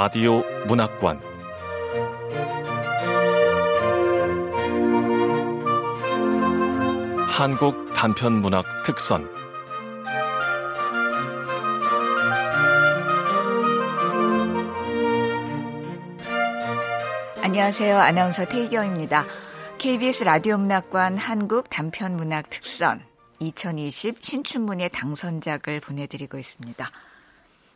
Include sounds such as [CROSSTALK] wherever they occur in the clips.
라디오 문학관 한국 단편 문학 특선 안녕하세요. 아나운서 태희경입니다. KBS 라디오 문학관 한국 단편 문학 특선 2020 신춘문예 당선작을 보내드리고 있습니다.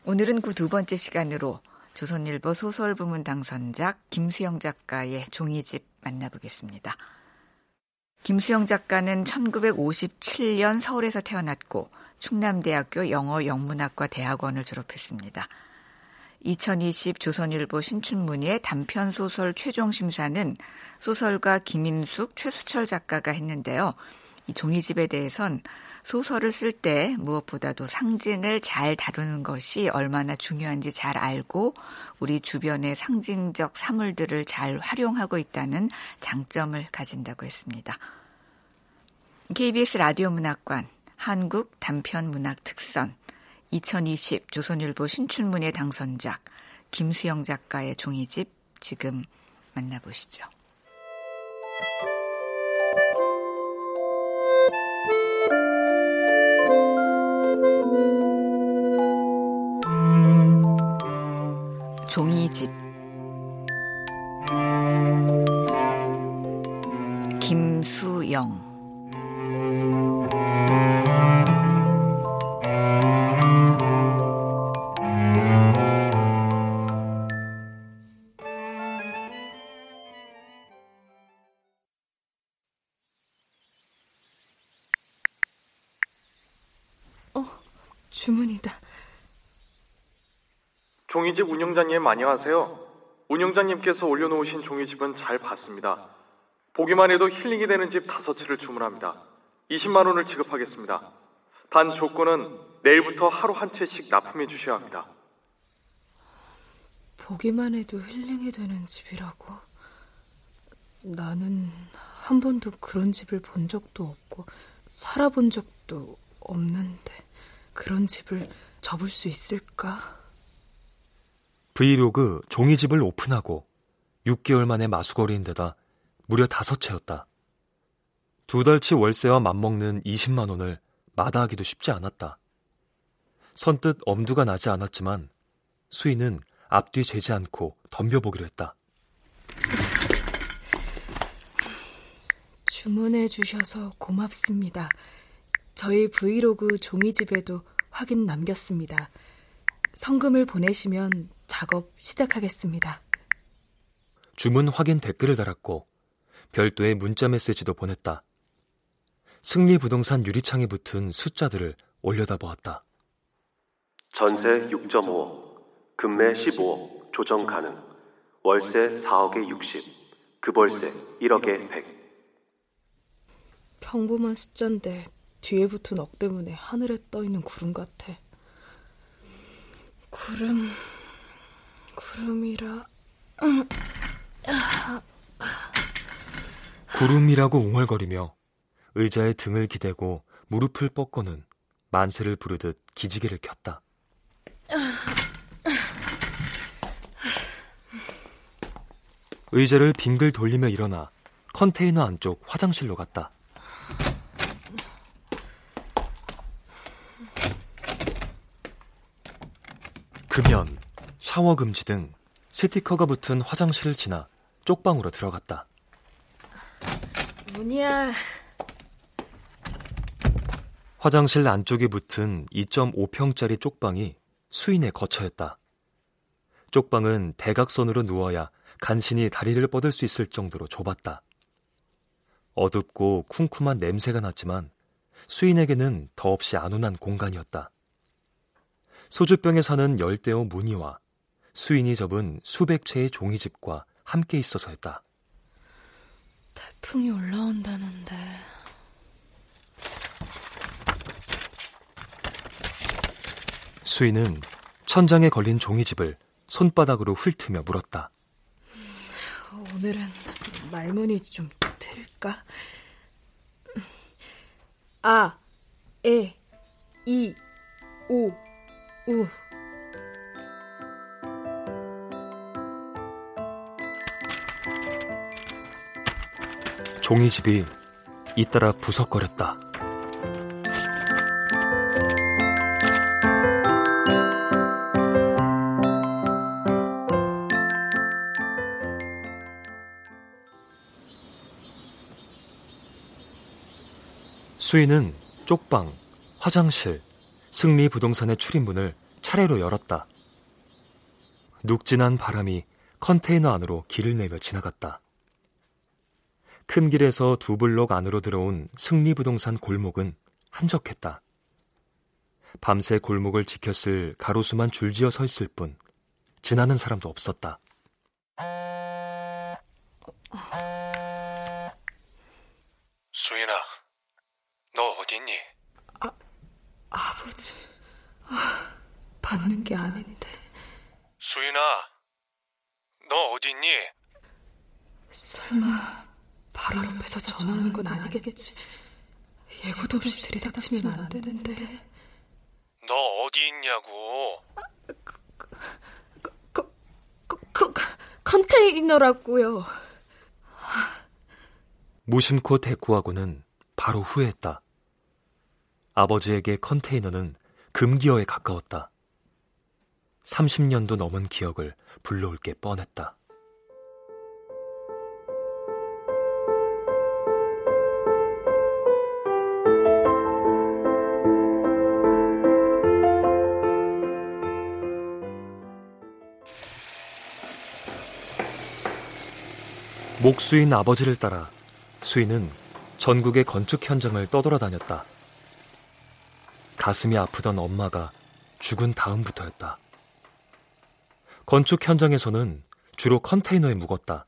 오늘은 그 두 번째 시간으로 조선일보 소설 부문 당선작 김수영 작가의 종이집 만나보겠습니다. 김수영 작가는 1957년 서울에서 태어났고 충남대학교 영어 영문학과 대학원을 졸업했습니다. 2020 조선일보 신춘문예 단편 소설 최종 심사는 소설가 김인숙, 최수철 작가가 했는데요. 이 종이집에 대해선 소설을 쓸 때 무엇보다도 상징을 잘 다루는 것이 얼마나 중요한지 잘 알고 우리 주변의 상징적 사물들을 잘 활용하고 있다는 장점을 가진다고 했습니다. KBS 라디오 문학관 한국 단편 문학 특선 2020 조선일보 신춘문예 당선작 김수영 작가의 종이집 지금 만나보시죠. 종이집 운영자님 안녕하세요. 운영자님께서 올려놓으신 종이집은 잘 봤습니다. 보기만 해도 힐링이 되는 집 다섯 채를 주문합니다. 20만 원을 지급하겠습니다. 단 조건은 내일부터 하루 한 채씩 납품해 주셔야 합니다. 보기만 해도 힐링이 되는 집이라고? 나는 한 번도 그런 집을 본 적도 없고 살아본 적도 없는데 그런 집을 접을 수 있을까? 브이로그 종이집을 오픈하고 6개월 만에 마수거리인 데다 무려 다섯 채였다. 두 달치 월세와 맞먹는 20만 원을 마다하기도 쉽지 않았다. 선뜻 엄두가 나지 않았지만 수인은 앞뒤 재지 않고 덤벼보기로 했다. 주문해 주셔서 고맙습니다. 저희 브이로그 종이집에도 확인 남겼습니다. 성금을 보내시면 작업 시작하겠습니다. 주문 확인 댓글을 달았고 별도의 문자 메시지도 보냈다. 승리 부동산 유리창에 붙은 숫자들을 올려다 보았다. 전세 6.5억, 금매 15억, 조정 가능, 월세 4억에 60, 급월세 1억에 100. 평범한 숫자인데 뒤에 붙은 억 때문에 하늘에 떠 있는 구름 같아. 구름, 구름이라. 구름이라고 웅얼거리며 의자에 등을 기대고 무릎을 뻗고는 만세를 부르듯 기지개를 켰다. 의자를 빙글 돌리며 일어나 컨테이너 안쪽 화장실로 갔다. 금연, 샤워 금지 등 스티커가 붙은 화장실을 지나 쪽방으로 들어갔다. 문이야. 화장실 안쪽에 붙은 2.5평짜리 쪽방이 수인의 거처였다. 쪽방은 대각선으로 누워야 간신히 다리를 뻗을 수 있을 정도로 좁았다. 어둡고 쿰쿰한 냄새가 났지만 수인에게는 더없이 안온한 공간이었다. 소주병에 사는 열대어 무늬와 수인이 접은 수백 채의 종이집과 함께 있어서였다. 태풍이 올라온다는데. 수인은 천장에 걸린 종이집을 손바닥으로 훑으며 물었다. 오늘은 말문이 좀 틀까? 아, 에, 이, 오, 우. 종이집이 잇따라 부석거렸다. 수인은 쪽방, 화장실, 승리 부동산의 출입문을 차례로 열었다. 눅진한 바람이 컨테이너 안으로 길을 내며 지나갔다. 큰 길에서 두 블록 안으로 들어온 승리부동산 골목은 한적했다. 밤새 골목을 지켰을 가로수만 줄지어 서 있을 뿐 지나는 사람도 없었다. 수인아, 너 어디 있니? 아, 아버지. 아, 받는 게 아닌데. 수인아, 너 어디 있니? 설마 바로 옆에서 전화하는 건 아니겠지. 예고도 없이 들이닥치면 안 되는데. 너 어디 있냐고. 아, 그, 그, 그, 그, 컨테이너라고요. 무심코 대꾸하고는 바로 후회했다. 아버지에게 컨테이너는 금기어에 가까웠다. 30년도 넘은 기억을 불러올 게 뻔했다. 목수인 아버지를 따라 수인은 전국의 건축 현장을 떠돌아다녔다. 가슴이 아프던 엄마가 죽은 다음부터였다. 건축 현장에서는 주로 컨테이너에 묵었다.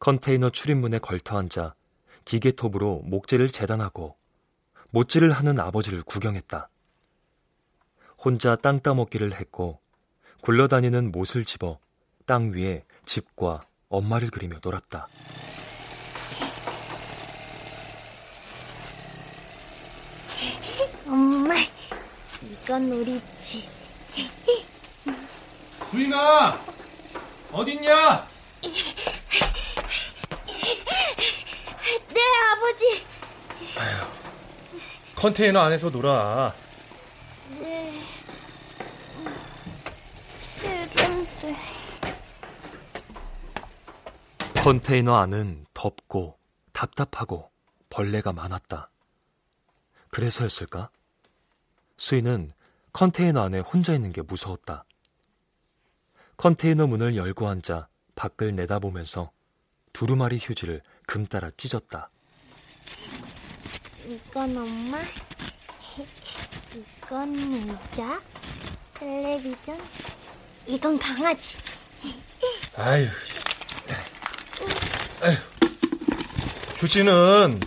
컨테이너 출입문에 걸터 앉아 기계톱으로 목재를 재단하고 못질을 하는 아버지를 구경했다. 혼자 땅 따먹기를 했고 굴러다니는 못을 집어 땅 위에 집과 엄마를 그리며 놀았다. 엄마, 이건 우리 집. 수인아, 어딨냐? 네, 아버지. 아휴, 컨테이너 안에서 놀아. 네. 싫은데. 컨테이너 안은 덥고 답답하고 벌레가 많았다. 그래서였을까? 수인은 컨테이너 안에 혼자 있는 게 무서웠다. 컨테이너 문을 열고 앉아 밖을 내다보면서 두루마리 휴지를 금 따라 찢었다. 이건 엄마, 이건 의자, 텔레비전, 이건 강아지. 아유, 아유, 휴지는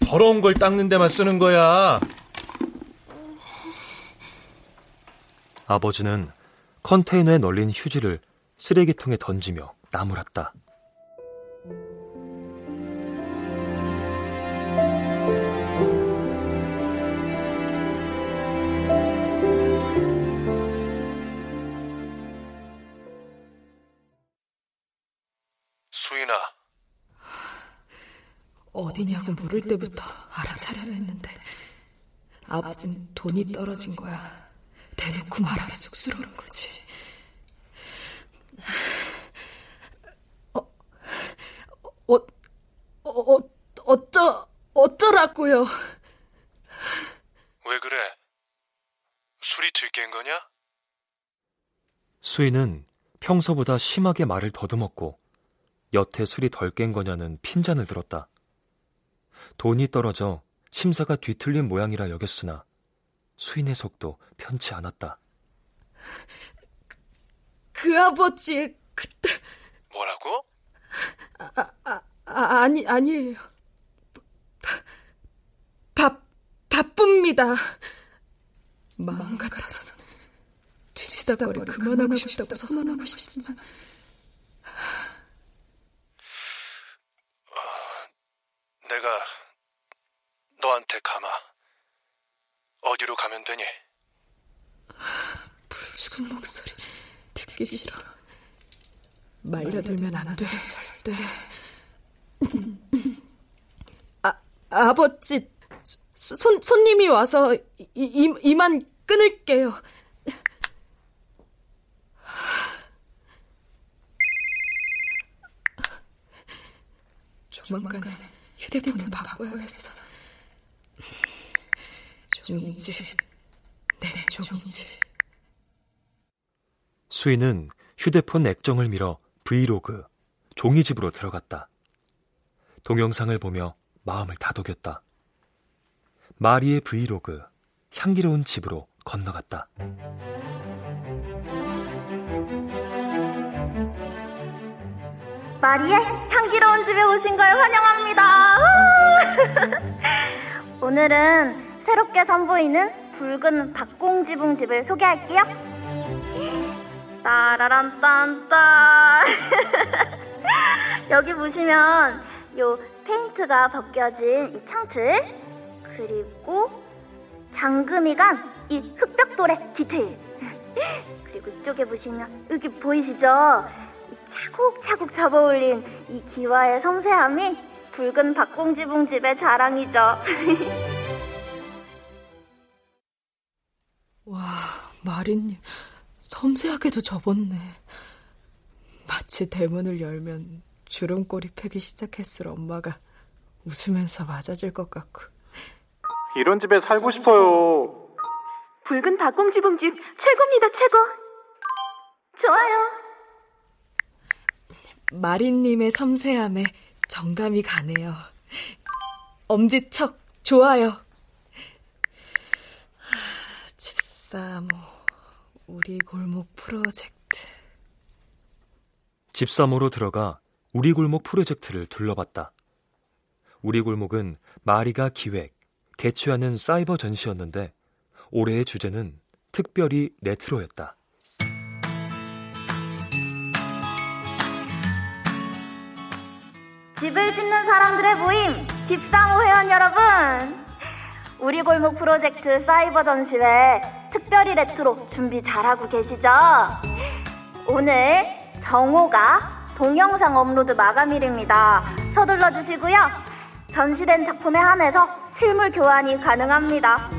더러운 걸 닦는 데만 쓰는 거야. 아버지는 컨테이너에 널린 휴지를 쓰레기통에 던지며 나무랐다. 어디냐고 물을 때부터 알아차려야 했는데 아버진 돈이 떨어진 거야. 대놓고 말하기 쑥스러운 거지. 어, 어, 어, 어쩌, 어쩌라고요? 왜 그래? 술이 들깬 거냐? 수인은 평소보다 심하게 말을 더듬었고 여태 술이 덜 깬 거냐는 핀잔을 들었다. 돈이 떨어져 심사가 뒤틀린 모양이라 여겼으나 수인의 속도 편치 않았다. 그 아버지 그때 뭐라고? 아, 아, 아 아니 아니에요. 바, 바쁩니다. 마음 같아서 뒤치다거리 그만하고 싶다고 선언하고 싶지만 내가 너한테 가마. 어디로 가면 되니? 불죽은 목소리 듣기 싫어. 말려들면 안 돼, 절대. 아버지, 손, 손님이 와서 이, 이, 이만 끊을게요. 조만간 휴대폰을 바꿔야겠어. 종이집, 내 종이집. 수인은 휴대폰 액정을 밀어 브이로그, 종이집으로 들어갔다. 동영상을 보며 마음을 다독였다. 마리의 브이로그, 향기로운 집으로 건너갔다. 마리의 향기로운 집에 오신 걸 환영합니다. [LAUGHS] 오늘은 새롭게 선보이는 붉은 박공지붕 집을 소개할게요. 따라란 딴딴. [LAUGHS] 여기 보시면 요 페인트가 벗겨진 이 창틀 그리고 잠금이 간 이 흑벽돌의 디테일 [LAUGHS] 그리고 이쪽에 보시면 여기 보이시죠? 차곡차곡 잡아올린 이 기와의 섬세함이 붉은 박공지붕 집의 자랑이죠. [LAUGHS] 와, 마리님 섬세하게도 접었네. 마치 대문을 열면 주름꼬리 패기 시작했을 엄마가 웃으면서 맞아줄 것 같고. 이런 집에 살고 싶어요. 붉은 박공지붕집 최고입니다, 최고. 좋아요. 마린님의 섬세함에 정감이 가네요. 엄지척 좋아요. 집사모 우리 골목 프로젝트. 집사모로 들어가 우리 골목 프로젝트를 둘러봤다. 우리 골목은 마리가 기획, 개최하는 사이버 전시였는데 올해의 주제는 특별히 레트로였다. 집을 짓는 사람들의 모임, 집사모 회원 여러분! 우리 골목 프로젝트 사이버 전시회 특별히 레트로 준비 잘하고 계시죠? 오늘 정오가 동영상 업로드 마감일입니다. 서둘러 주시고요. 전시된 작품에 한해서 실물 교환이 가능합니다.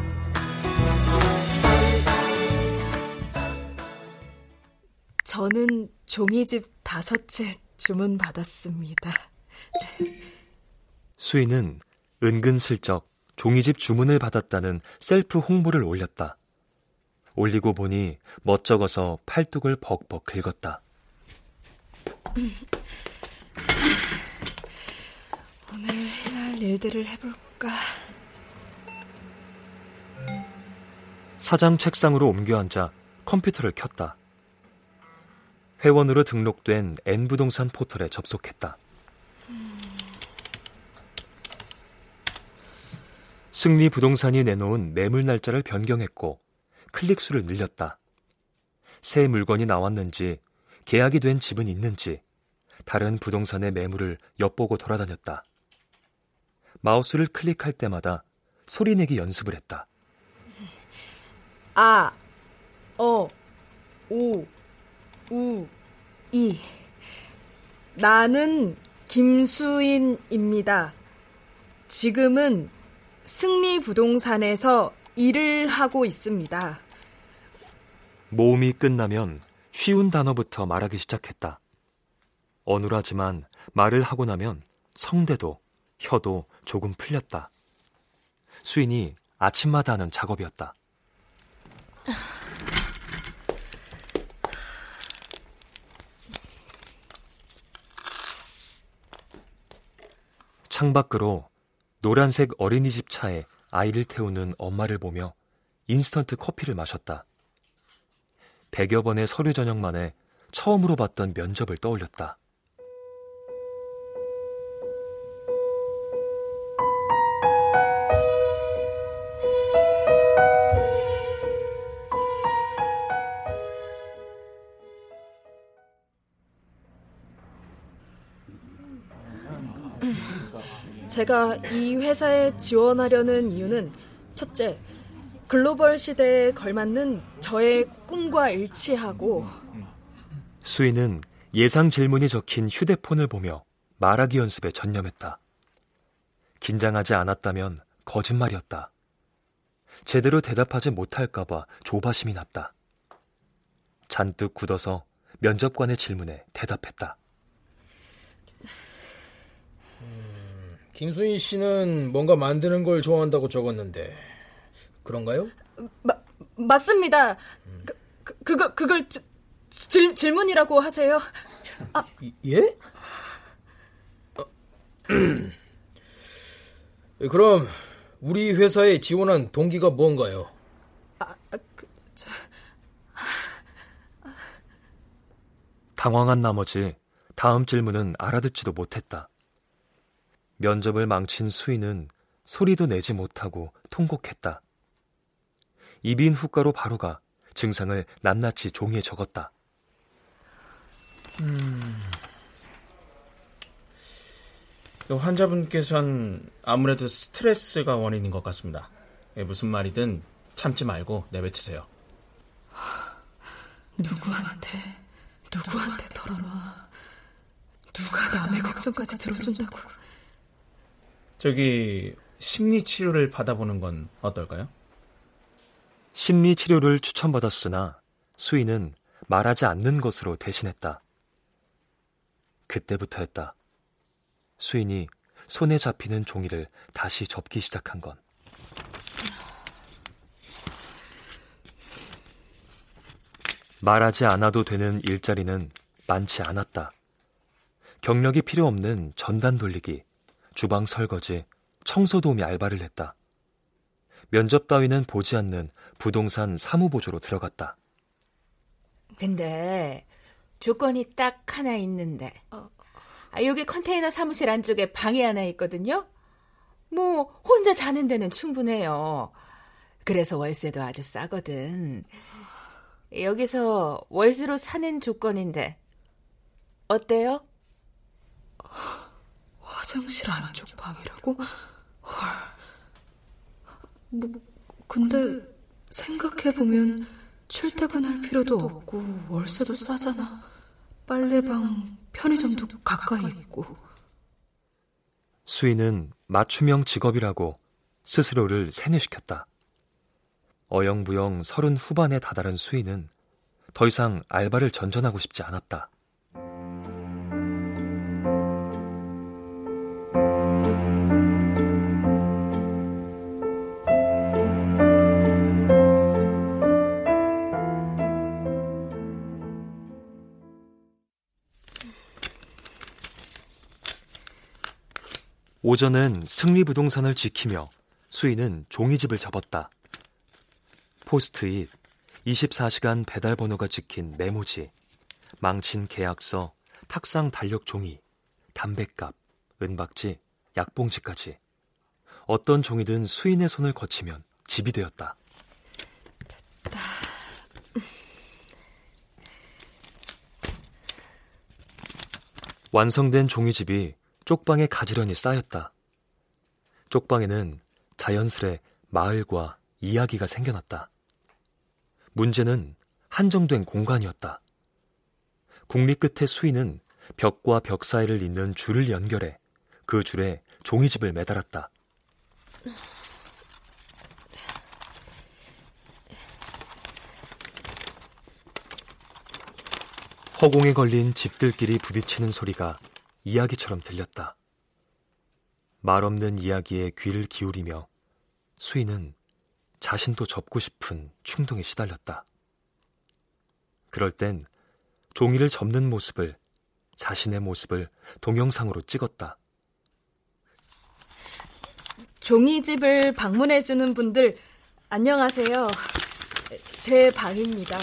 저는 종이집 다섯 채 주문 받았습니다. 수인은 은근슬쩍 종이집 주문을 받았다는 셀프 홍보를 올렸다. 올리고 보니 멋쩍어서 팔뚝을 벅벅 긁었다. 오늘 해야 할 일들을 해볼까? 사장 책상으로 옮겨 앉아 컴퓨터를 켰다. 회원으로 등록된 N부동산 포털에 접속했다. 승리 부동산이 내놓은 매물 날짜를 변경했고 클릭 수를 늘렸다. 새 물건이 나왔는지 계약이 된 집은 있는지 다른 부동산의 매물을 엿보고 돌아다녔다. 마우스를 클릭할 때마다 소리내기 연습을 했다. 아, 어, 오, 우, 이. 나는 김수인입니다. 지금은 승리 부동산에서 일을 하고 있습니다. 모음이 끝나면 쉬운 단어부터 말하기 시작했다. 어눌하지만 말을 하고 나면 성대도 혀도 조금 풀렸다. 수인이 아침마다 하는 작업이었다. 창밖으로 노란색 어린이집 차에 아이를 태우는 엄마를 보며 인스턴트 커피를 마셨다. 100여 번의 서류 전형 만에 처음으로 봤던 면접을 떠올렸다. 제가 이 회사에 지원하려는 이유는 첫째, 글로벌 시대에 걸맞는 저의 꿈과 일치하고 수인은 예상 질문이 적힌 휴대폰을 보며 말하기 연습에 전념했다. 긴장하지 않았다면 거짓말이었다. 제대로 대답하지 못할까봐 조바심이 났다. 잔뜩 굳어서 면접관의 질문에 대답했다. 음, 김수인 씨는 뭔가 만드는 걸 좋아한다고 적었는데 그런가요? 마, 맞습니다. 그, 그, 그걸, 그걸 지, 질, 질문이라고 하세요? 아. 예? 어, [CLEARS THROAT] 그럼 우리 회사에 지원한 동기가 뭔가요? 아, 그, 저... 당황한 나머지 다음 질문은 알아듣지도 못했다. 면접을 망친 수인은 소리도 내지 못하고 통곡했다. 이빈 후가로 바로 가 증상을 낱낱이 종이에 적었다. 음... 환자분께서는 아무래도 스트레스가 원인인 것 같습니다. 예, 무슨 말이든 참지 말고 내뱉으세요. 누구한테, 누구한테 털어놔. 누가 남의 걱정까지 들어준다고. 저기, 심리 치료를 받아보는 건 어떨까요? 심리 치료를 추천받았으나 수인은 말하지 않는 것으로 대신했다. 그때부터였다. 수인이 손에 잡히는 종이를 다시 접기 시작한 건. 말하지 않아도 되는 일자리는 많지 않았다. 경력이 필요 없는 전단 돌리기, 주방 설거지, 청소 도우미 알바를 했다. 면접 따위는 보지 않는 부동산 사무보조로 들어갔다. 근데 조건이 딱 하나 있는데. 어, 아, 여기 컨테이너 사무실 안쪽에 방이 하나 있거든요. 뭐 혼자 자는 데는 충분해요. 그래서 월세도 아주 싸거든. 여기서 월세로 사는 조건인데 어때요? 화장실 안쪽 방이라고? 헐. 뭐, 근데 생각해보면 출퇴근할 필요도 없고 월세도 싸잖아. 빨래방, 편의점도 가까이 있고. 수인은 맞춤형 직업이라고 스스로를 세뇌시켰다. 어영부영 서른 후반에 다다른 수인은 더 이상 알바를 전전하고 싶지 않았다. 오전은 승리부동산을 지키며 수인은 종이집을 접었다. 포스트잇, 24시간 배달 번호가 찍힌 메모지, 망친 계약서, 탁상 달력 종이, 담뱃값, 은박지, 약봉지까지. 어떤 종이든 수인의 손을 거치면 집이 되었다. 됐다. 완성된 종이집이 쪽방에 가지런히 쌓였다. 쪽방에는 자연스레 마을과 이야기가 생겨났다. 문제는 한정된 공간이었다. 국리 끝의 수인은 벽과 벽 사이를 잇는 줄을 연결해 그 줄에 종이집을 매달았다. 허공에 걸린 집들끼리 부딪히는 소리가 이야기처럼 들렸다. 말 없는 이야기에 귀를 기울이며 수인은 자신도 접고 싶은 충동에 시달렸다. 그럴 땐 종이를 접는 모습을, 자신의 모습을 동영상으로 찍었다. 종이집을 방문해주는 분들, 안녕하세요. 제 방입니다.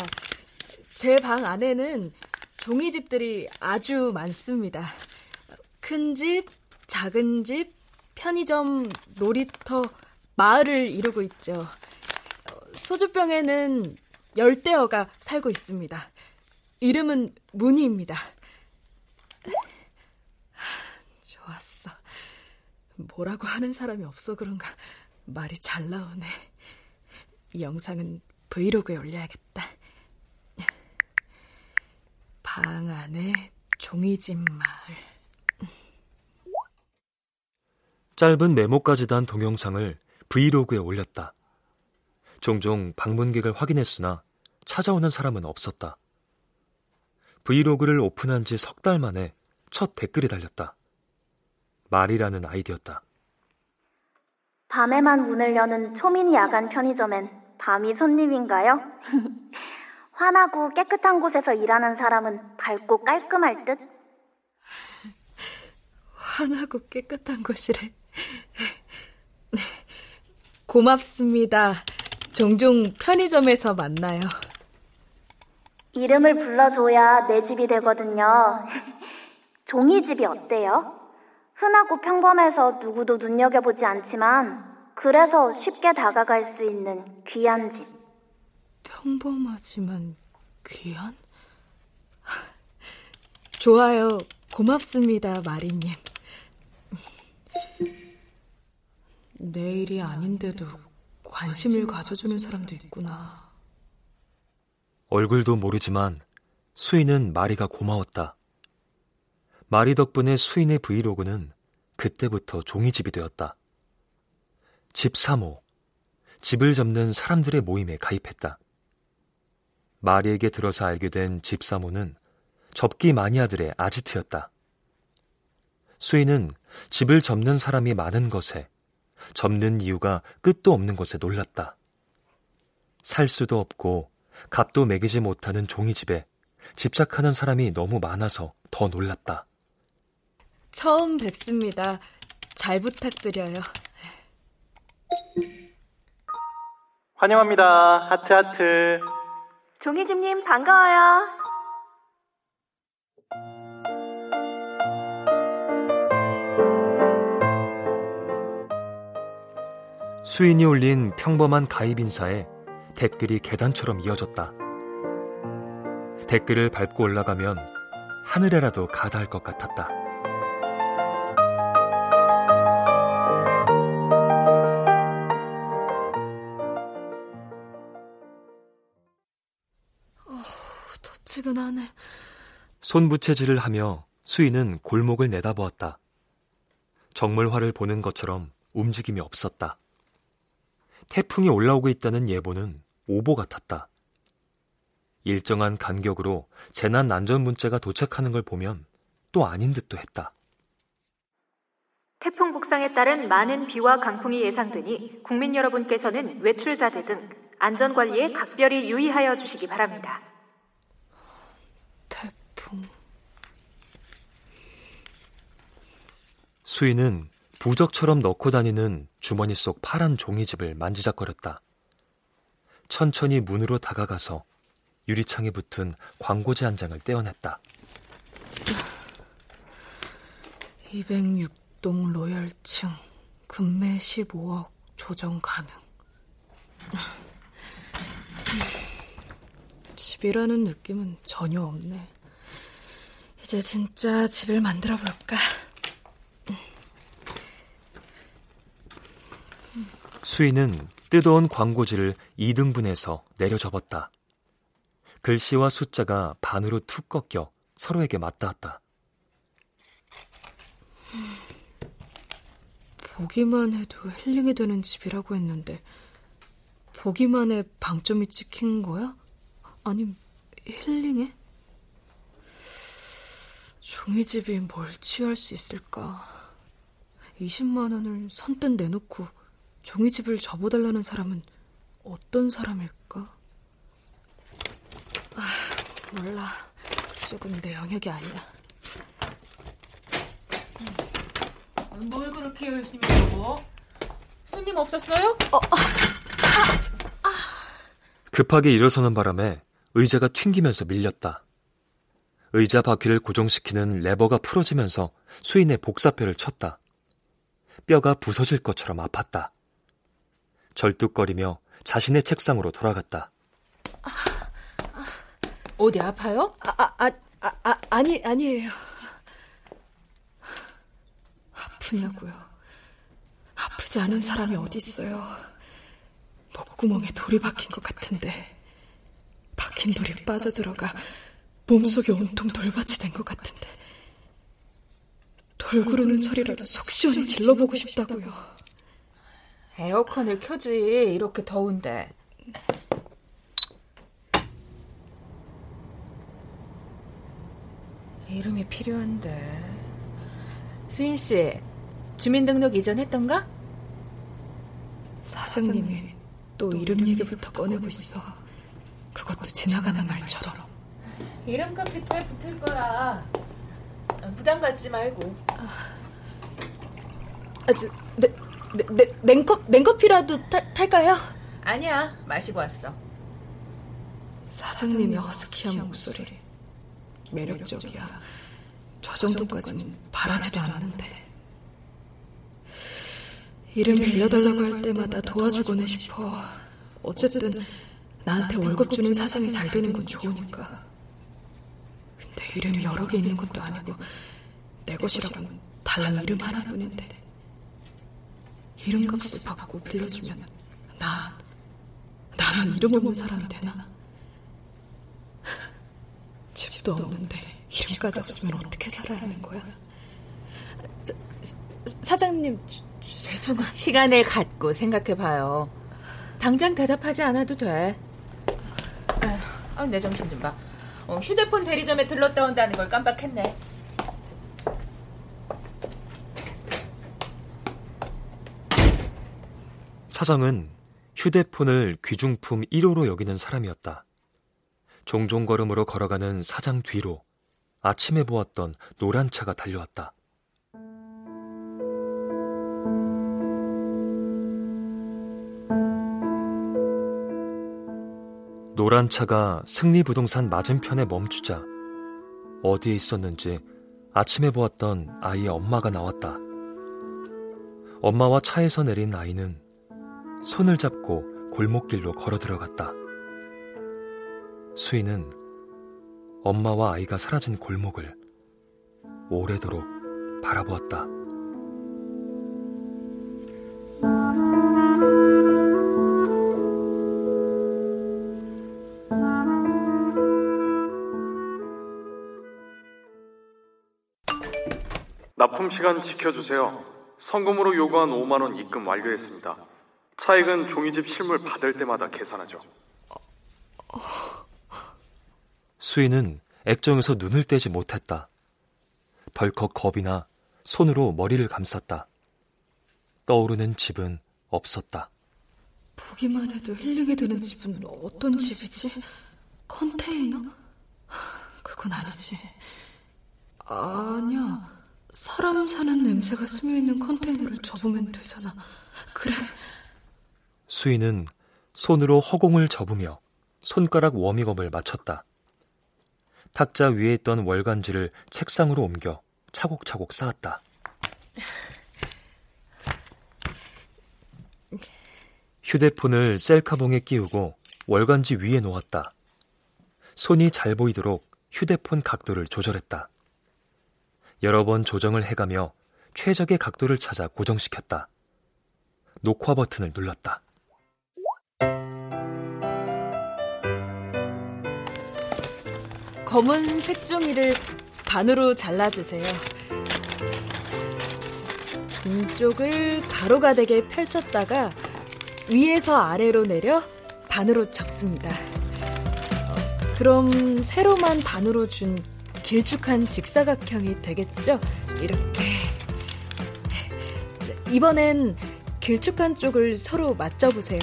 제 방 안에는 종이집들이 아주 많습니다. 큰 집, 작은 집, 편의점, 놀이터, 마을을 이루고 있죠. 소주병에는 열대어가 살고 있습니다. 이름은 문희입니다. 좋았어. 뭐라고 하는 사람이 없어 그런가 말이 잘 나오네. 이 영상은 브이로그에 올려야겠다. 방 안에 종이집 마을. 짧은 메모까지 단 동영상을 브이로그에 올렸다. 종종 방문객을 확인했으나 찾아오는 사람은 없었다. 브이로그를 오픈한 지 석 달 만에 첫 댓글이 달렸다. 말이라는 아이디였다. 밤에만 문을 여는 초미니 야간 편의점엔 밤이 손님인가요? [LAUGHS] 환하고 깨끗한 곳에서 일하는 사람은 밝고 깔끔할 듯? [LAUGHS] 환하고 깨끗한 곳이래. 네. 고맙습니다. 종종 편의점에서 만나요. 이름을 불러줘야 내 집이 되거든요. 종이집이 어때요? 흔하고 평범해서 누구도 눈여겨보지 않지만 그래서 쉽게 다가갈 수 있는 귀한 집. 평범하지만 귀한? [LAUGHS] 좋아요. 고맙습니다, 마리님. 내 일이 아닌데도 관심을 가져주는 사람도 있구나. 얼굴도 모르지만 수인은 마리가 고마웠다. 마리 덕분에 수인의 브이로그는 그때부터 종이집이 되었다. 집 3호, 집을 접는 사람들의 모임에 가입했다. 마리에게 들어서 알게 된 집 3호는 접기 마니아들의 아지트였다. 수인은 집을 접는 사람이 많은 것에, 접는 이유가 끝도 없는 것에 놀랐다. 살 수도 없고 값도 매기지 못하는 종이집에 집착하는 사람이 너무 많아서 더 놀랐다. 처음 뵙습니다. 잘 부탁드려요. 환영합니다. 하트 하트. 종이집님 반가워요. 수인이 올린 평범한 가입 인사에 댓글이 계단처럼 이어졌다. 댓글을 밟고 올라가면 하늘에라도 가닿을 것 같았다. 어, 덥지근하네. 손부채질을 하며 수인은 골목을 내다보았다. 정물화를 보는 것처럼 움직임이 없었다. 태풍이 올라오고 있다는 예보는 오보 같았다. 일정한 간격으로 재난 안전 문자가 도착하는 걸 보면 또 아닌 듯도 했다. 태풍 북상에 따른 많은 비와 강풍이 예상되니 국민 여러분께서는 외출자재 등 안전 관리에 각별히 유의하여 주시기 바랍니다. 태풍. 수인은 부적처럼 넣고 다니는 주머니 속 파란 종이집을 만지작거렸다. 천천히 문으로 다가가서 유리창에 붙은 광고지 한 장을 떼어냈다. 206동 로열층 금매 15억 조정 가능. 집이라는 느낌은 전혀 없네. 이제 진짜 집을 만들어 볼까? 수인은 뜯어온 광고지를 2등분해서 내려 접었다. 글씨와 숫자가 반으로 툭 꺾여 서로에게 맞닿았다. 보기만 해도 힐링이 되는 집이라고 했는데 보기만 해 방점이 찍힌 거야? 아님 힐링해? 종이집이 뭘 취할 수 있을까? 20만 원을 선뜻 내놓고 종이집을 접어달라는 사람은 어떤 사람일까? 아, 몰라. 그쪽은 내 영역이 아니야. 뭘 그렇게 열심히 적어? 손님 없었어요? 어, 아, 아. 급하게 일어서는 바람에 의자가 튕기면서 밀렸다. 의자 바퀴를 고정시키는 레버가 풀어지면서 수인의 복사뼈를 쳤다. 뼈가 부서질 것처럼 아팠다. 절뚝거리며 자신의 책상으로 돌아갔다. 어디 아파요? 아, 아, 아, 아, 아 아니, 아니에요. 아프냐고요. 아프지 않은 사람이 어디 있어요. 목구멍에 돌이 박힌 것 같은데 박힌 돌이 빠져들어가 몸속에 온통 돌밭이 된 것 같은데 돌 돌구르는 소리라도 속 시원히 질러보고 싶다고요. 에어컨을 켜지 이렇게 더운데. 이름이 필요한데. 수인 씨, 주민등록 이전했던가? 사장님이 또 이름 얘기부터 꺼내고 있어. 그것도 지나가는 말처럼. 이름값이 꽤 붙을 거라. 부담 갖지 말고. 아, 저, 네, 네, 네, 냉커, 냉커피라도 탈, 탈까요? 아니야, 마시고 왔어. 사장님의 허스키한 목소리. 매력적이야. 저 정도까지는 바라지도 않았는데. 이름 빌려달라고 할 때마다 도와주고는 싶어. 어쨌든 나한테 월급 주는 사장이 잘 되는 건 좋으니까. 근데 이름이 여러 개 있는 것도 아니고 내 것이라고는 달랑 이름 하나뿐인데 이름값을 받고 빌려주면 나 나는 이름 없는 사람이 되나? 집도 없는데 이름까지 없으면 어떻게 살아야 하는 거야? 저, 사장님 죄송한 시간을 갖고 생각해봐요. 당장 대답하지 않아도 돼. 아, 내 정신 좀 봐. 어, 휴대폰 대리점에 들렀다 온다는 걸 깜빡했네. 사장은 휴대폰을 귀중품 1호로 여기는 사람이었다. 종종 걸음으로 걸어가는 사장 뒤로 아침에 보았던 노란 차가 달려왔다. 노란 차가 승리부동산 맞은편에 멈추자 어디에 있었는지 아침에 보았던 아이의 엄마가 나왔다. 엄마와 차에서 내린 아이는 손을 잡고 골목길로 걸어 들어갔다. 수인은 엄마와 아이가 사라진 골목을 오래도록 바라보았다. 납품 시간 지켜주세요. 성금으로 요구한 5만 원 입금 완료했습니다. 차액은 종이집 실물 받을 때마다 계산하죠. 수인은 액정에서 눈을 떼지 못했다. 덜컥 겁이 나 손으로 머리를 감쌌다. 떠오르는 집은 없었다. 보기만 해도 힐링이 되는 집은 어떤 집이지? 컨테이너? 그건 아니지. 아니야. 사람 사는 냄새가 스며있는 컨테이너를 접으면 되잖아. 그래. 수인은 손으로 허공을 접으며 손가락 워밍업을 마쳤다. 탁자 위에 있던 월간지를 책상으로 옮겨 차곡차곡 쌓았다. 휴대폰을 셀카봉에 끼우고 월간지 위에 놓았다. 손이 잘 보이도록 휴대폰 각도를 조절했다. 여러 번 조정을 해가며 최적의 각도를 찾아 고정시켰다. 녹화 버튼을 눌렀다. 검은 색종이를 반으로 잘라주세요. 왼쪽을 가로가 되게 펼쳤다가 위에서 아래로 내려 반으로 접습니다. 그럼 세로만 반으로 준 길쭉한 직사각형이 되겠죠? 이렇게. 이번엔 길쭉한 쪽을 서로 맞춰보세요.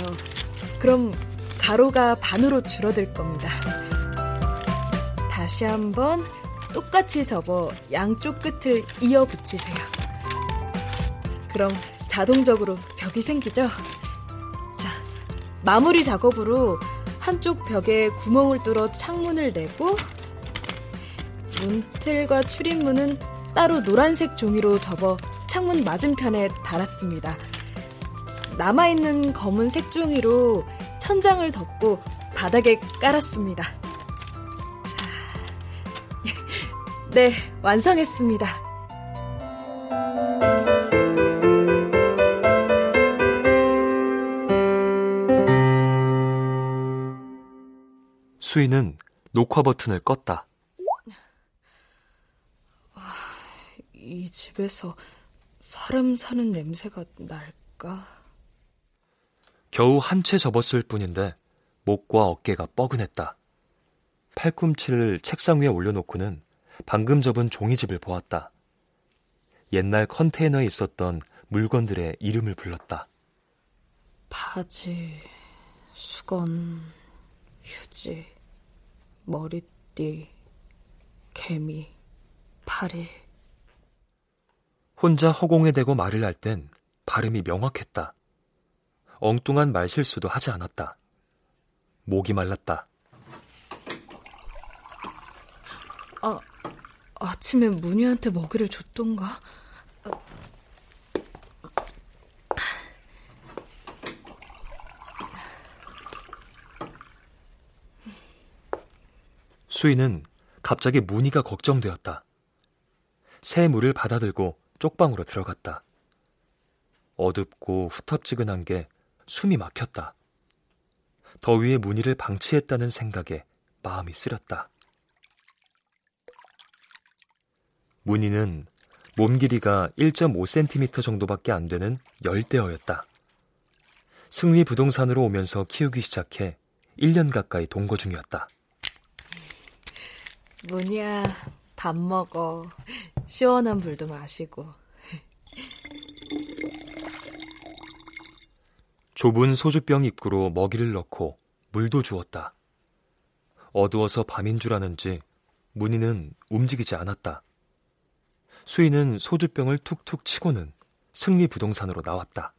그럼 가로가 반으로 줄어들 겁니다. 다시 한번 똑같이 접어 양쪽 끝을 이어 붙이세요. 그럼 자동적으로 벽이 생기죠? 자, 마무리 작업으로 한쪽 벽에 구멍을 뚫어 창문을 내고 문틀과 출입문은 따로 노란색 종이로 접어 창문 맞은편에 달았습니다. 남아있는 검은 색종이로 천장을 덮고 바닥에 깔았습니다. 자, 네, 완성했습니다. 수인은 녹화 버튼을 껐다. 이 집에서 사람 사는 냄새가 날까? 겨우 한 채 접었을 뿐인데 목과 어깨가 뻐근했다. 팔꿈치를 책상 위에 올려놓고는 방금 접은 종이집을 보았다. 옛날 컨테이너에 있었던 물건들의 이름을 불렀다. 바지, 수건, 휴지, 머리띠, 개미, 파리. 혼자 허공에 대고 말을 할 땐 발음이 명확했다. 엉뚱한 말실수도 하지 않았다. 목이 말랐다. 아, 아침에 문희한테 먹이를 줬던가? 수인은 갑자기 문희가 걱정되었다. 새 물을 받아들고 쪽방으로 들어갔다. 어둡고 후텁지근한 게 숨이 막혔다. 더위에 문희를 방치했다는 생각에 마음이 쓰렸다. 문희는 몸 길이가 1.5cm 정도밖에 안 되는 열대어였다. 승리 부동산으로 오면서 키우기 시작해 1년 가까이 동거 중이었다. 문희야, 밥 먹어. 시원한 물도 마시고. 좁은 소주병 입구로 먹이를 넣고 물도 주었다. 어두워서 밤인 줄 아는지 문희는 움직이지 않았다. 수인은 소주병을 툭툭 치고는 승리 부동산으로 나왔다.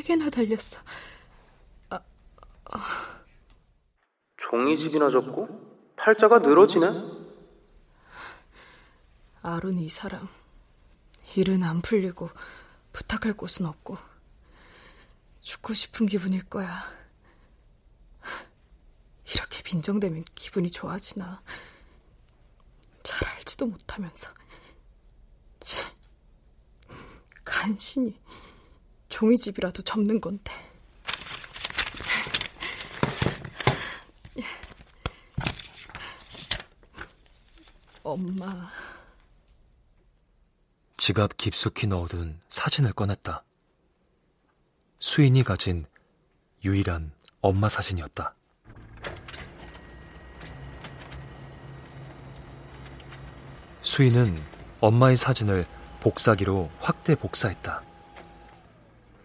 세 개나 달렸어. 아, 아. 종이집이나 적고 팔자가 늘어지네. 아론 이 사람 일은 안 풀리고 부탁할 곳은 없고 죽고 싶은 기분일 거야. 이렇게 빈정대면 기분이 좋아지나. 잘 알지도 못하면서. 간신히 종이집이라도 접는 건데. 엄마. 지갑 깊숙이 넣어둔 사진을 꺼냈다. 수인이 가진 유일한 엄마 사진이었다. 수인은 엄마의 사진을 복사기로 확대 복사했다.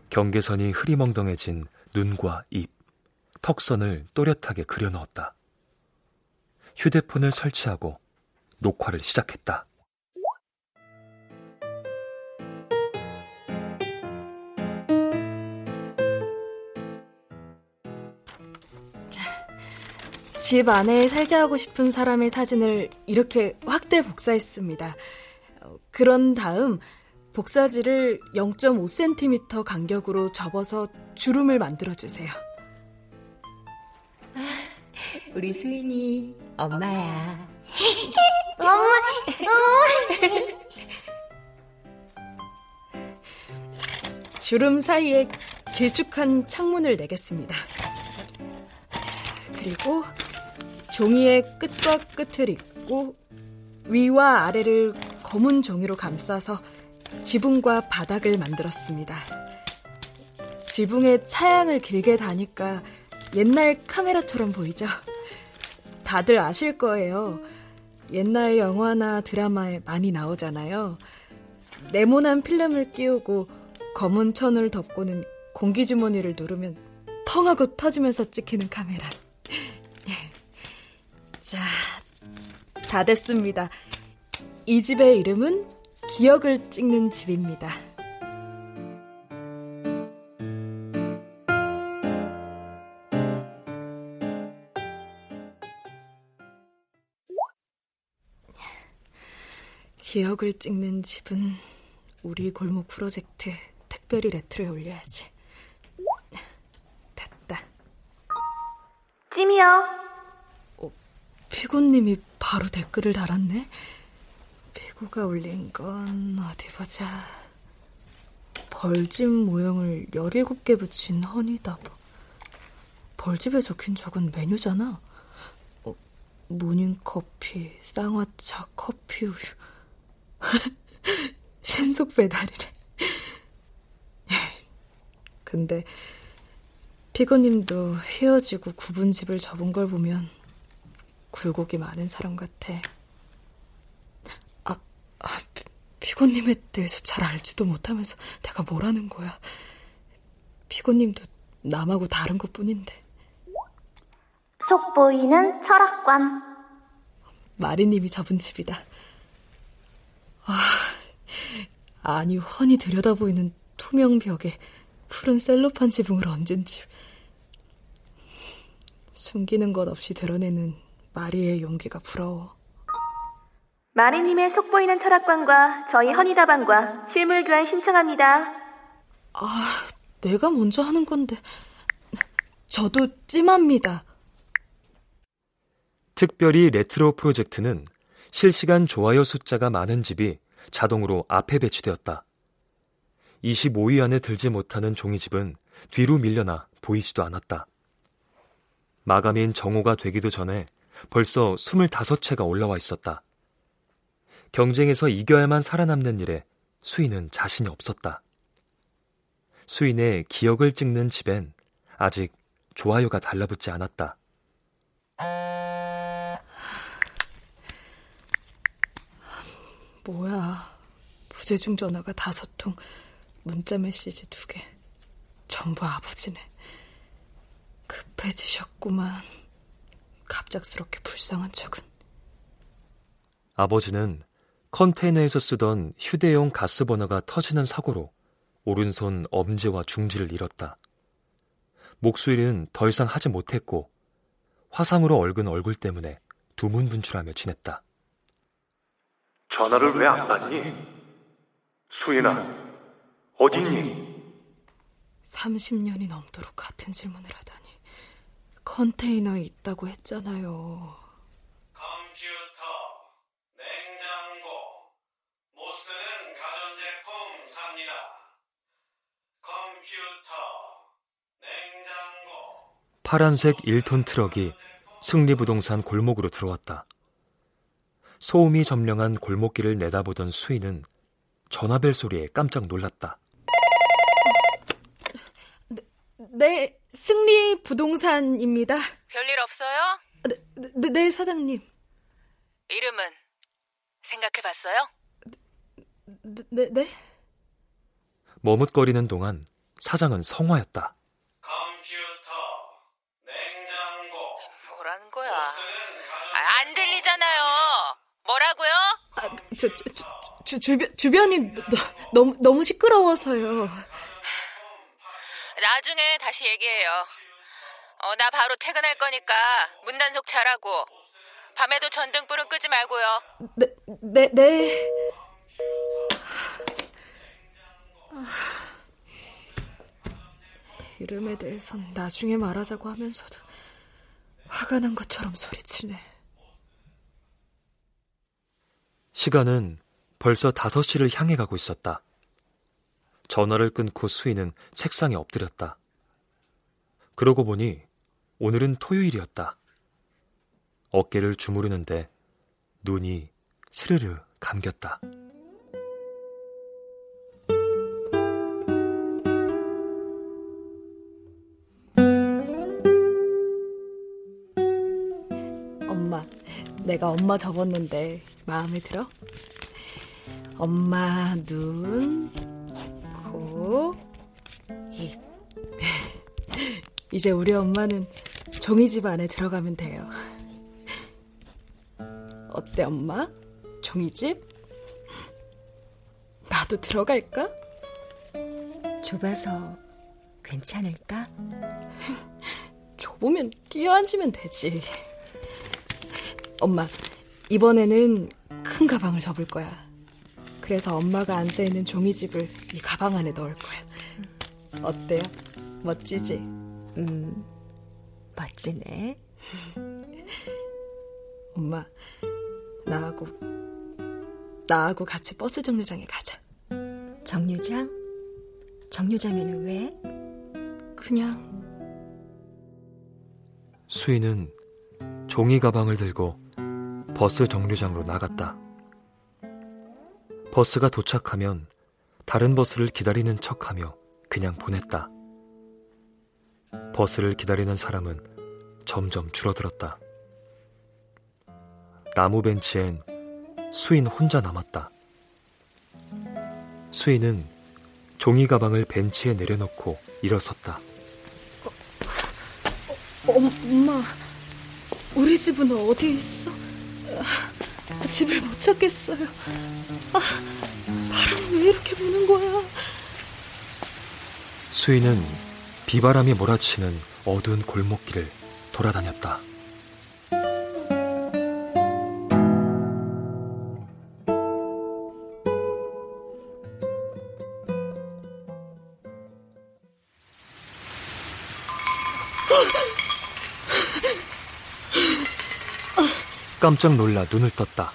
경계선이 흐리멍덩해진 눈과 입, 턱선을 또렷하게 그려 넣었다. 휴대폰을 설치하고 녹화를 시작했다. 집 안에 살게 하고 싶은 사람의 사진을 이렇게 확대 복사했습니다. 그런 다음 복사지를 0.5cm 간격으로 접어서 주름을 만들어주세요. 우리 수인이 엄마야. 엄마, [LAUGHS] 주름 사이에 길쭉한 창문을 내겠습니다. 그리고 종이의 끝과 끝을 잇고 위와 아래를 검은 종이로 감싸서 지붕과 바닥을 만들었습니다. 지붕에 차양을 길게 다니까 옛날 카메라처럼 보이죠? 다들 아실 거예요. 옛날 영화나 드라마에 많이 나오잖아요. 네모난 필름을 끼우고 검은 천을 덮고는 공기주머니를 누르면 펑 하고 터지면서 찍히는 카메라. [LAUGHS] 자, 다 됐습니다. 이 집의 이름은 기억을 찍는 집입니다. 기억을 찍는 집은 우리 골목 프로젝트 특별히 레트로에 올려야지. 됐다. 찜이요. 어, 피고님이 바로 댓글을 달았네. 피고가 올린 건 어디 보자. 벌집 모형을 17개 붙인 허니답. 벌집에 적힌 적은 메뉴잖아. 어, 모닝커피, 쌍화차, 커피 우유. [LAUGHS] 신속 배달이래. [LAUGHS] 근데 피고님도 헤어지고 구분 집을 접은 걸 보면 굴곡이 많은 사람 같아. 아, 아 피고님에 대해서 잘 알지도 못하면서 내가 뭐라는 거야. 피고님도 남하고 다른 것 뿐인데. 속 보이는 철학관. 마리님이 접은 집이다. 아, 아니, 훤히 들여다 보이는 투명 벽에 푸른 셀로판 지붕을 얹은 집. 숨기는 것 없이 드러내는 마리의 용기가 부러워. 마리님의 속보이는 철학관과 저희 허니다방과 실물 교환 신청합니다. 아, 내가 먼저 하는 건데. 저도 찜합니다. 특별히 레트로 프로젝트는 실시간 좋아요 숫자가 많은 집이 자동으로 앞에 배치되었다. 25위 안에 들지 못하는 종이집은 뒤로 밀려나 보이지도 않았다. 마감인 정오가 되기도 전에 벌써 25채가 올라와 있었다. 경쟁에서 이겨야만 살아남는 일에 수인은 자신이 없었다. 수인의 기억을 찍는 집엔 아직 좋아요가 달라붙지 않았다. 뭐야. 부재중 전화가 다섯 통, 문자 메시지 두 개. 전부 아버지네. 급해지셨구만. 갑작스럽게 불쌍한 척은. 아버지는 컨테이너에서 쓰던 휴대용 가스버너가 터지는 사고로 오른손 엄지와 중지를 잃었다. 목소리는 더 이상 하지 못했고 화상으로 얼근 얼굴 때문에 두문분출하며 지냈다. 전화를 왜 안 받니? 수인아, 어디 있니? 30년이 넘도록 같은 질문을 하다니. 컨테이너에 있다고 했잖아요. 파란색 1톤 트럭이 승리부동산 골목으로 들어왔다. 소음이 점령한 골목길을 내다보던 수인은 전화벨 소리에 깜짝 놀랐다. 네, 승리 부동산입니다. 별일 없어요? 네, 네, 네, 사장님. 이름은 생각해 봤어요? 네, 네. 머뭇거리는 동안 사장은 성화였다. 컴퓨터, 냉장고. 뭐라는 거야? 아, 안 들리잖아요. 뭐라고요? 아, 저, 저, 저, 주, 주변, 주변이 너, 너무, 너무 시끄러워서요. 나중에 다시 얘기해요. 어, 나 바로 퇴근할 거니까 문 단속 잘하고 밤에도 전등불은 끄지 말고요. 네, 네, 네. 이름에 대해선 나중에 말하자고 하면서도 화가 난 것처럼 소리치네. 시간은 벌써 5시를 향해 가고 있었다. 전화를 끊고 수인은 책상에 엎드렸다. 그러고 보니 오늘은 토요일이었다. 어깨를 주무르는데 눈이 스르르 감겼다. 내가 엄마 접었는데 마음에 들어? 엄마 눈, 코, 입. [LAUGHS] 이제 우리 엄마는 종이집 안에 들어가면 돼요. 어때, 엄마? 종이집? 나도 들어갈까? 좁아서 괜찮을까? [LAUGHS] 좁으면 끼어앉으면 되지. 엄마, 이번에는 큰 가방을 접을 거야. 그래서 엄마가 앉아 있는 종이집을 이 가방 안에 넣을 거야. 어때요? 멋지지? 음, 멋지네. [LAUGHS] 엄마, 나하고, 나하고 같이 버스 정류장에 가자. 정류장? 정류장에는 왜? 그냥. 수인은 종이 가방을 들고 버스 정류장으로 나갔다. 버스가 도착하면 다른 버스를 기다리는 척 하며 그냥 보냈다. 버스를 기다리는 사람은 점점 줄어들었다. 나무 벤치엔 수인 혼자 남았다. 수인은 종이 가방을 벤치에 내려놓고 일어섰다. 어, 엄마, 우리 집은 어디 있어? 아, 집을 못 찾겠어요. 아, 바람 왜 이렇게 부는 거야? 수인은 비바람이 몰아치는 어두운 골목길을 돌아다녔다. 깜짝 놀라 눈을 떴다.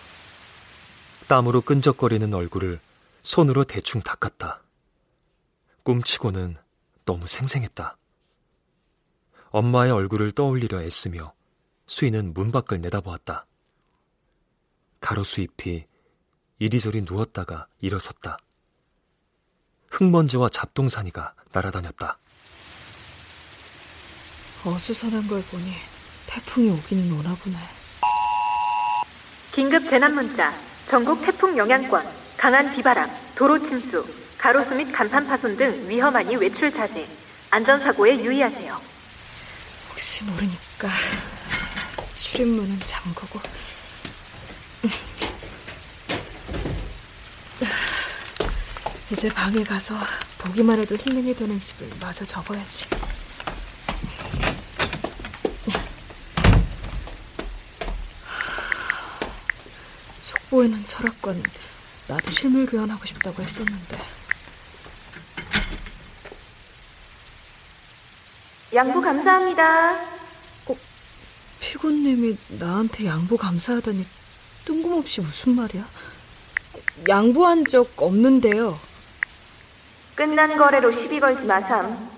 땀으로 끈적거리는 얼굴을 손으로 대충 닦았다. 꿈치고는 너무 생생했다. 엄마의 얼굴을 떠올리려 애쓰며 수인은 문 밖을 내다보았다. 가로수 잎이 이리저리 누웠다가 일어섰다. 흙먼지와 잡동사니가 날아다녔다. 어수선한 걸 보니 태풍이 오기는 오나 보네. 긴급 재난 문자. 전국 태풍 영향권, 강한 비바람, 도로 침수, 가로수 및 간판 파손 등 위험하니 외출 자제. 안전사고에 유의하세요. 혹시 모르니까 출입문은 잠그고. 이제 방에 가서 보기만 해도 힐링이 되는 집을 마저 접어야지. 속 보에는 철학관 나도 실물 교환하고 싶다고 했었는데 양보 감사합니다. 어, 피곤님이 나한테 양보 감사하다니 뜬금없이 무슨 말이야? 양보한 적 없는데요. 끝난 거래로 시비 걸지 마삼.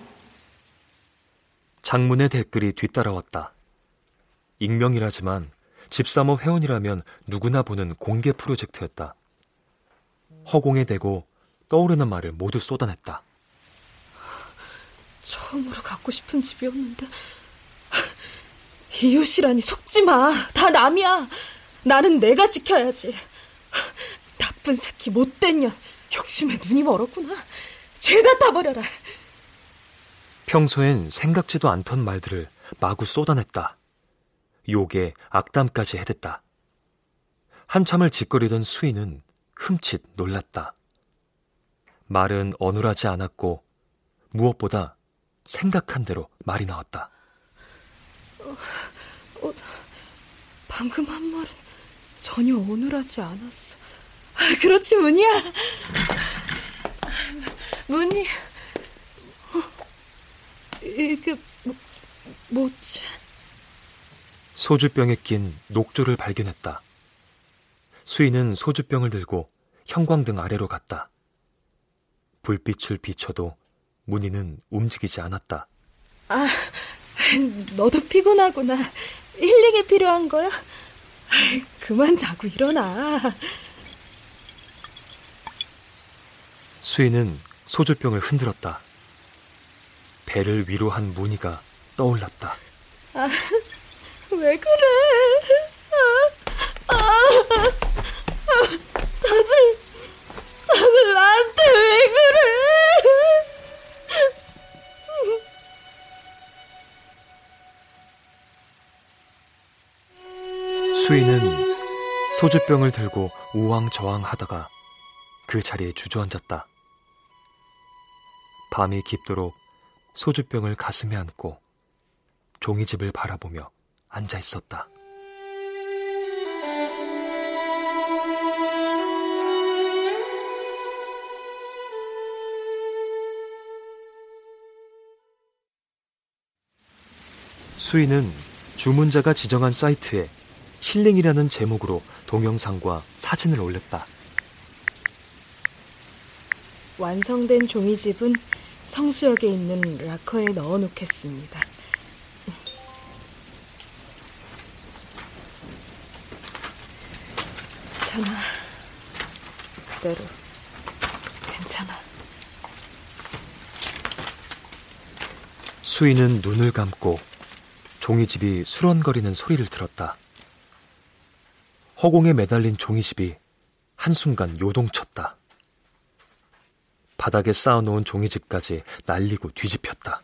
장문의 댓글이 뒤따라왔다. 익명이라지만 집사모 회원이라면 누구나 보는 공개 프로젝트였다. 허공에 대고 떠오르는 말을 모두 쏟아냈다. 처음으로 갖고 싶은 집이었는데 이웃이라니 속지 마. 다 남이야. 나는 내가 지켜야지. 나쁜 새끼 못된 년. 욕심에 눈이 멀었구나. 죄다 타버려라. 평소엔 생각지도 않던 말들을 마구 쏟아냈다. 욕에 악담까지 해댔다. 한참을 짓거리던 수인은 흠칫 놀랐다. 말은 어눌하지 않았고 무엇보다 생각한 대로 말이 나왔다. 어, 어, 방금 한 말은 전혀 어눌하지 않았어. 그렇지, 문이야. 문이. 어, 이게 뭐, 뭐지? 소주병에 낀 녹조를 발견했다. 수인은 소주병을 들고 형광등 아래로 갔다. 불빛을 비춰도 문희는 움직이지 않았다. 아, 너도 피곤하구나. 힐링이 필요한 거야? 그만 자고 일어나. 수인은 소주병을 흔들었다. 배를 위로 한 문희가 떠올랐다. 아, 왜 그래? 아, 아, 아, 다들, 다들 나한테 왜 그래? 수인은 소주병을 들고 우왕좌왕 하다가 그 자리에 주저앉았다. 밤이 깊도록 소주병을 가슴에 안고 종이집을 바라보며 앉아 있었다. 수인은 주문자가 지정한 사이트에 힐링이라는 제목으로 동영상과 사진을 올렸다. 완성된 종이집은 성수역에 있는 락커에 넣어 놓겠습니다. 괜찮아. 그대로. 괜찮아. 수인은 눈을 감고 종이집이 수런거리는 소리를 들었다. 허공에 매달린 종이집이 한순간 요동쳤다. 바닥에 쌓아놓은 종이집까지 날리고 뒤집혔다.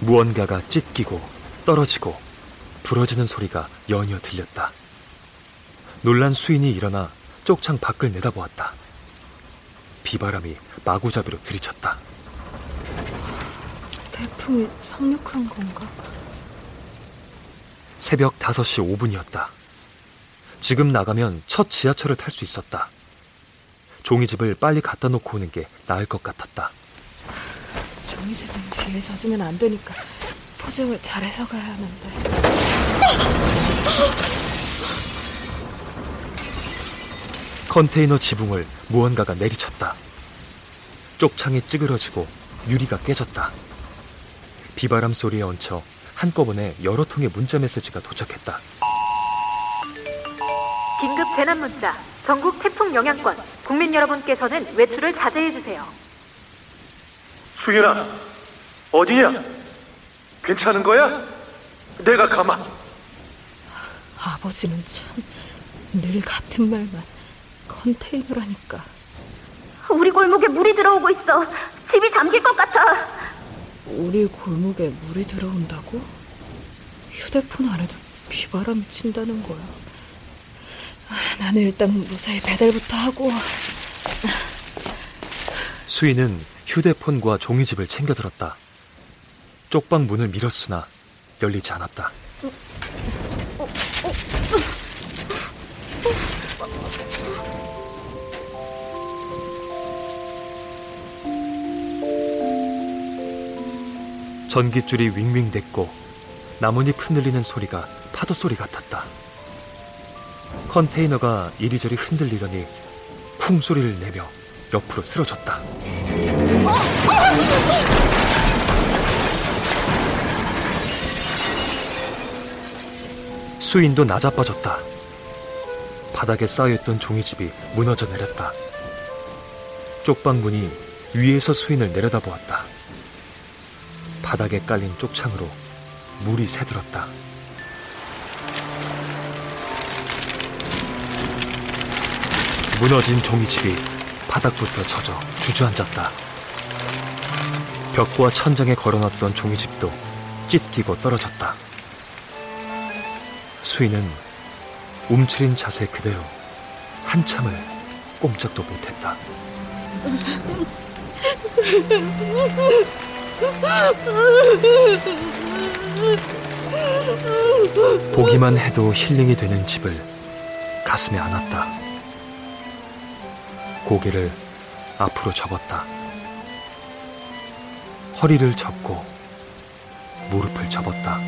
무언가가 찢기고 떨어지고 부러지는 소리가 연이어 들렸다. 놀란 수인이 일어나 쪽창 밖을 내다보았다. 비바람이 마구잡이로 들이쳤다. 태풍이 상륙한 건가? 새벽 5시 5분이었다. 지금 나가면 첫 지하철을 탈 수 있었다. 종이집을 빨리 갖다 놓고 오는 게 나을 것 같았다. 종이집은 비에 젖으면 안 되니까 포장을 잘해서 가야 하는데. 컨테이너 지붕을 무언가가 내리쳤다. 쪽창이 찌그러지고 유리가 깨졌다. 비바람 소리에 얹혀 한꺼번에 여러 통의 문자 메시지가 도착했다. 긴급 재난 문자. 전국 태풍 영향권. 국민 여러분께서는 외출을 자제해 주세요. 수연아, 어디냐? 괜찮은 거야? 내가 가만. 아버지는 참 늘 같은 말만 컨테이너라니까. 우리 골목에 물이 들어오고 있어. 집이 잠길 것 같아. 우리 골목에 물이 들어온다고? 휴대폰 안에도 비바람이 친다는 거야. 아, 나는 일단 무사히 배달부터 하고. 수인은 휴대폰과 종이집을 챙겨들었다. 쪽방 문을 밀었으나 열리지 않았다. 전깃줄이 윙윙댔고 나뭇잎 흔들리는 소리가 파도 소리 같았다. 컨테이너가 이리저리 흔들리더니 쿵 소리를 내며 옆으로 쓰러졌다. 수인도 낮아빠졌다. 바닥에 쌓여있던 종이집이 무너져 내렸다. 쪽방문이 위에서 수인을 내려다보았다. 바닥에 깔린 쪽창으로 물이 새들었다. 무너진 종이집이 바닥부터 젖어 주저앉았다. 벽과 천장에 걸어놨던 종이집도 찢기고 떨어졌다. 수인은 움츠린 자세 그대로 한참을 꼼짝도 못했다. 보기만 해도 힐링이 되는 집을 가슴에 안았다. 고개를 앞으로 접었다. 허리를 접고 무릎을 접었다.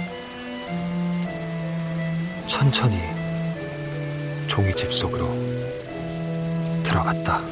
천천히 종이집 속으로 들어갔다.